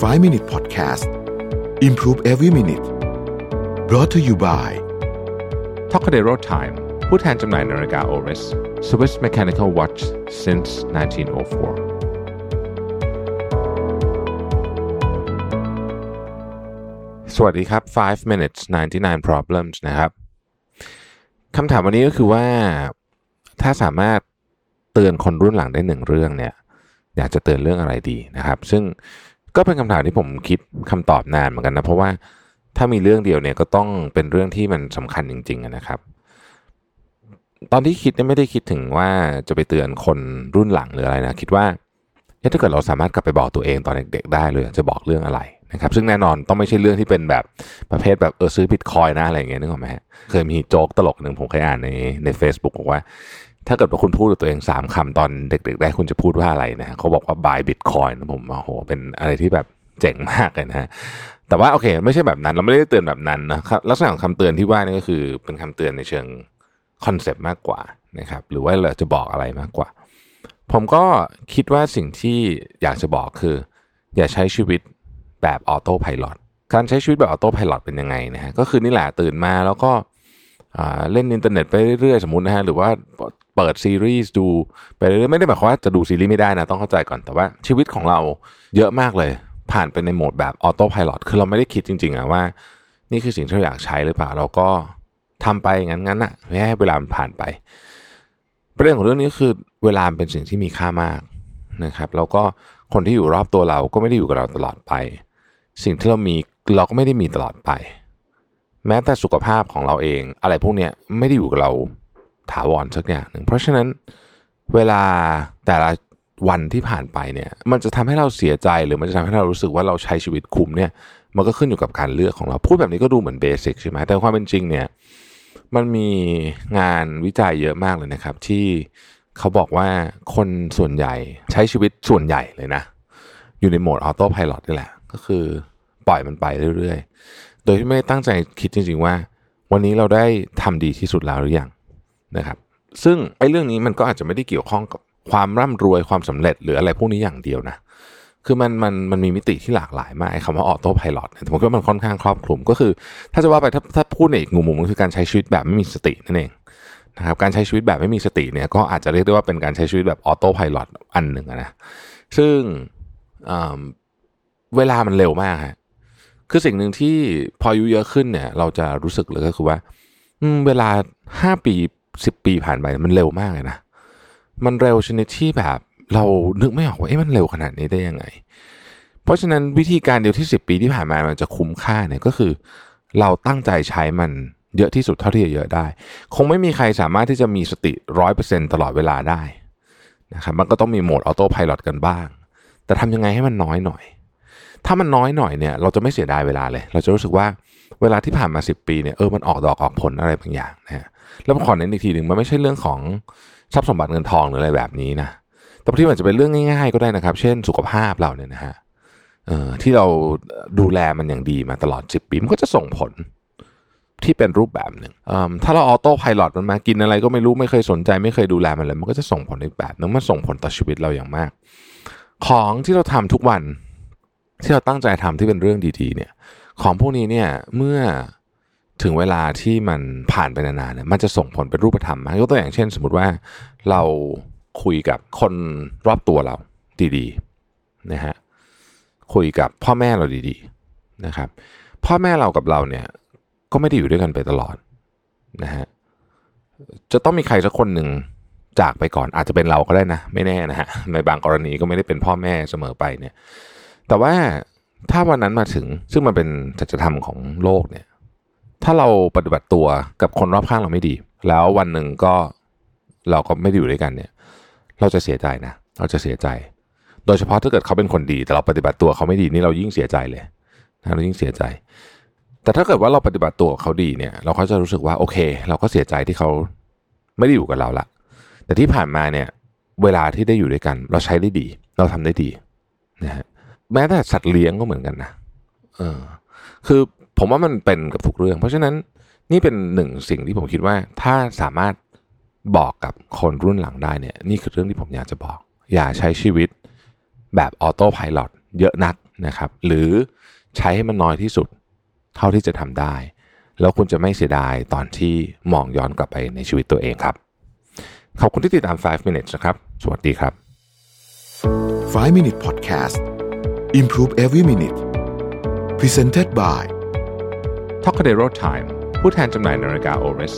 5 Minute Podcast Improve Every Minute brought to you by t o c a d e r o Time ผู้แทนจำหน่ายนาฬิกา Oris Swiss Mechanical Watch since 1904 สวัสดีครับ 5 minutes 99 problems นะครับคำถามวันนี้ก็คือว่าถ้าสามารถเตือนคนรุ่นหลังได้หนึ่งเรื่องเนี่ยอยากจะเตือนเรื่องอะไรดีนะครับ ซึ่ง ก็เป็นคำถามที่ผมคิดคำตอบนานเหมือนกันนะเพราะว่าถ้ามีเรื่องเดียวเนี่ยก็ต้องเป็นเรื่องที่มันสำคัญจริง ๆนะครับ ตอนที่คิดเนี่ยไม่ได้คิดถึงว่าจะไปเตือนคนรุ่นหลังหรืออะไรนะคิดว่าถ้าเกิดเราสามารถกลับไปบอกตัวเองตอนเด็กๆได้เลยจะบอกเรื่องอะไรนะครับซึ่งแน่นอนต้องไม่ใช่เรื่องที่เป็นแบบประเภทแบบเออซื้อบิตคอยนะอะไรอย่างเงี้ยนึกออกไหมฮะเคยมีโจ๊กตลกหนึ่งผมเคยอ่านในใน Facebook บอกว่า ถ้าเกิดว่าคุณพูดกับตัวเองสามคำตอนเด็กๆได้คุณจะพูดว่าอะไรนะเขาบอกว่า buy bitcoin ผมโอ้โห เป็นอะไรที่แบบเจ๋งมากเลยนะฮะแต่ว่าโอเค ไม่ใช่แบบนั้นเราไม่ได้เตือนแบบนั้นนะครับลักษณะของคำเตือนที่ว่านี่ก็คือเป็นคำเตือนในเชิง concept มากกว่านะครับหรือว่าเราจะบอกอะไรมากกว่า ผมก็คิดว่าสิ่งที่อยากจะบอกคือ อย่าใช้ชีวิตแบบ autopilot การใช้ชีวิตแบบ autopilot เป็นยังไงนะฮะก็คือนี่แหละตื่นมาแล้วก็เล่นอินเทอร์เน็ตไปเรื่อยๆสมมตินะฮะหรือว่าเปิดซีรีส์ดูไปเรื่อยไม่ได้หมายความว่าจะดูซีรีส์ไม่ได้นะต้องเข้าใจก่อนแต่ว่าชีวิตของเราเยอะมากเลย ผ่านไปในโหมดแบบออโต้พายロคือเราไม่ได้คิดจริงๆอะว่า นี่คือสิ่งที่เราอยากใช้หรือเปล่าเราก็ทำไปงั้นๆอะไม่ให้เวลามันผ่านไป ประเด็นของเรื่องนี้คือเวลาเป็นสิ่งที่มีค่ามากนะครับ แล้วก็คนที่อยู่รอบตัวเราก็ไม่ได้อยู่กับเราตลอดไป สิ่งที่เรามีเราก็ไม่ได้มีตลอดไป แม้แต่สุขภาพของเราเอง อะไรพวกนี้ไม่ได้อยู่กับเรา ถาวรสักอย่างหนึ่งเพราะฉะนั้นเวลาแต่ละวันที่ผ่านไปเนี่ยมันจะทำให้เราเสียใจหรือมันจะทำให้เรารู้สึกว่าเราใช้ชีวิตคุ้มเนี่ยมันก็ขึ้นอยู่กับการเลือกของเราพูดแบบนี้ก็ดูเหมือนเบสิกใช่ไหมแต่ความเป็นจริงเนี่ยมันมีงานวิจัยเยอะมากเลยนะครับ ที่เขาบอกว่าคนส่วนใหญ่ใช้ชีวิตส่วนใหญ่เลยนะ อยู่ในโหมด autopilot นี่แหละ ก็คือปล่อยมันไปเรื่อยๆ โดยที่ไม่ตั้งใจคิดจริงๆว่า วันนี้เราได้ทำดีที่สุดแล้วหรือยัง นะครับซึ่งไอ้เรื่องนี้มันก็อาจจะไม่ได้เกี่ยวข้องกับความร่ำรวยความสำเร็จหรืออะไรพวกนี้อย่างเดียวนะคือมันมันมันมีมิติที่หลากหลายมากคำว่า autopilot ผมคิดว่ามันค่อนข้างครอบคลุมก็คือ ถ้าจะว่าไปถ้าถ้าพูดในอีกมุมนึงคือการใช้ชีวิตแบบไม่มีสตินั่นเองนะครับการใช้ชีวิตแบบไม่มีสติเนี่ยก็อาจจะเรียกได้ว่าเป็นการใช้ชีวิตแบบ autopilotอันหนึ่งนะซึ่งเวลามันเร็วมากฮะคือสิ่งหนึ่งที่พออายุเยอะขึ้นเนี่ย เราจะรู้สึกเลยก็คือว่าเวลาห้าปี สิบปีผ่านไปมันเร็วมากเลยนะ มันเร็วชนิดที่แบบเรานึกไม่ออกว่าเอ๊ะมันเร็วขนาดนี้ได้ยังไง เพราะฉะนั้นวิธีการเดียวที่ 10 ปีที่ผ่านมามันจะคุ้มค่าเนี่ยก็คือ เราตั้งใจใช้มันเยอะที่สุดเท่าที่จะเยอะได้ คงไม่มีใครสามารถที่จะมีสติร้อยเปอร์เซ็นตลอดเวลาได้นะครับมันก็ต้องมีโหมดออโต้พายロกันบ้าง แต่ทำยังไงให้มันน้อยหน่อย ถ้ามันน้อยหน่อยเนี่ยเราจะไม่เสียดายเวลาเลย เราจะรู้สึกว่าเวลาที่ผ่านมา 10 ปีเนี่ยเออมันออกดอกออกผลอะไรบางอย่างนะฮะ แล้วขอเน้นอีกทีหนึ่งมันไม่ใช่เรื่องของทรัพย์สมบัติเงินทองหรืออะไรแบบนี้นะแต่บางทีมันจะเป็นเรื่องง่าย ๆ ก็ได้นะครับ เช่นสุขภาพเราเนี่ยนะฮะเอ่อที่เราดูแลมันอย่างดีมาตลอด 10 ปี มันก็จะส่งผลที่เป็นรูปแบบหนึ่งถ้าเราออโต้พายロมันมากินอะไรก็ไม่รู้ไม่เคยสนใจไม่เคยดูแลมันเลย มันก็จะส่งผลอีกแบบนึงมันส่งผลต่อชีวิตเราอย่างมาก ของที่เราทำทุกวันที่เราตั้งใจทำที่เป็นเรื่องดีๆ เนี่ย ของพวกนี้เนี่ยเมื่อ ถึงเวลาที่มันผ่านไปนานๆเนี่ยมันจะส่งผลเป็นรูปธรรมยกตัวอย่างเช่น สมมติว่าเราคุยกับคนรอบตัวเราดีๆนะฮะคุยกับพ่อแม่เราดีๆนะครับ พ่อแม่เรากับเราเนี่ยก็ไม่ได้อยู่ด้วยกันไปตลอดนะฮะจะต้องมีใครสักคนหนึ่งจากไปก่อนอาจจะเป็นเราก็ได้นะ ไม่แน่นะฮะในบางกรณีก็ไม่ได้เป็นพ่อแม่เสมอไปเนี่ย แต่ว่าถ้าวันนั้นมาถึงซึ่งมันเป็นจัจธรรมของโลกเนี่ย ถ้าเราปฏิบัติตัวกับคนรอบข้างเราไม่ดี แล้ววันหนึ่งก็เราก็ไม่ได้อยู่ด้วยกันเนี่ย เราจะเสียใจนะ เราจะเสียใจ โดยเฉพาะถ้าเกิดเขาเป็นคนดี แต่เราปฏิบัติตัวเขาไม่ดีนี่เรายิ่งเสียใจเลยนะเรายิ่งเสียใจ แต่ถ้าเกิดว่าเราปฏิบัติตัวเขาดีเนี่ย เราก็จะรู้สึกว่าโอเค เราก็เสียใจที่เขาไม่ได้อยู่กับเราละ แต่ที่ผ่านมาเนี่ย เวลาที่ได้อยู่ด้วยกัน เราใช้ได้ดี เราทำได้ดีนะฮะแม้แต่สัตว์เลี้ยงก็เหมือนกันนะเออคือ ผมว่ามันเป็นกับทุกเรื่อง เพราะฉะนั้นนี่เป็นหนึ่งสิ่งที่ผมคิดว่าถ้าสามารถบอกกับคนรุ่นหลังได้เนี่ยนี่คือเรื่องที่ผมอยากจะบอก อย่าใช้ชีวิตแบบออโต้พายロเยอะนักนะครับ หรือใช้ให้มันน้อยที่สุดเท่าที่จะทำได้ แล้วคุณจะไม่เสียดายตอนที่มองย้อนกลับไปในชีวิตตัวเองครับ ขอบคุณที่ติดตาม 5 minutes นะครับ สวัสดีครับ 5 Minute Podcast Improve Every Minute Presented by t o c a d e r o Time ผู้แทนจำหน่ายนาฬิกา Oris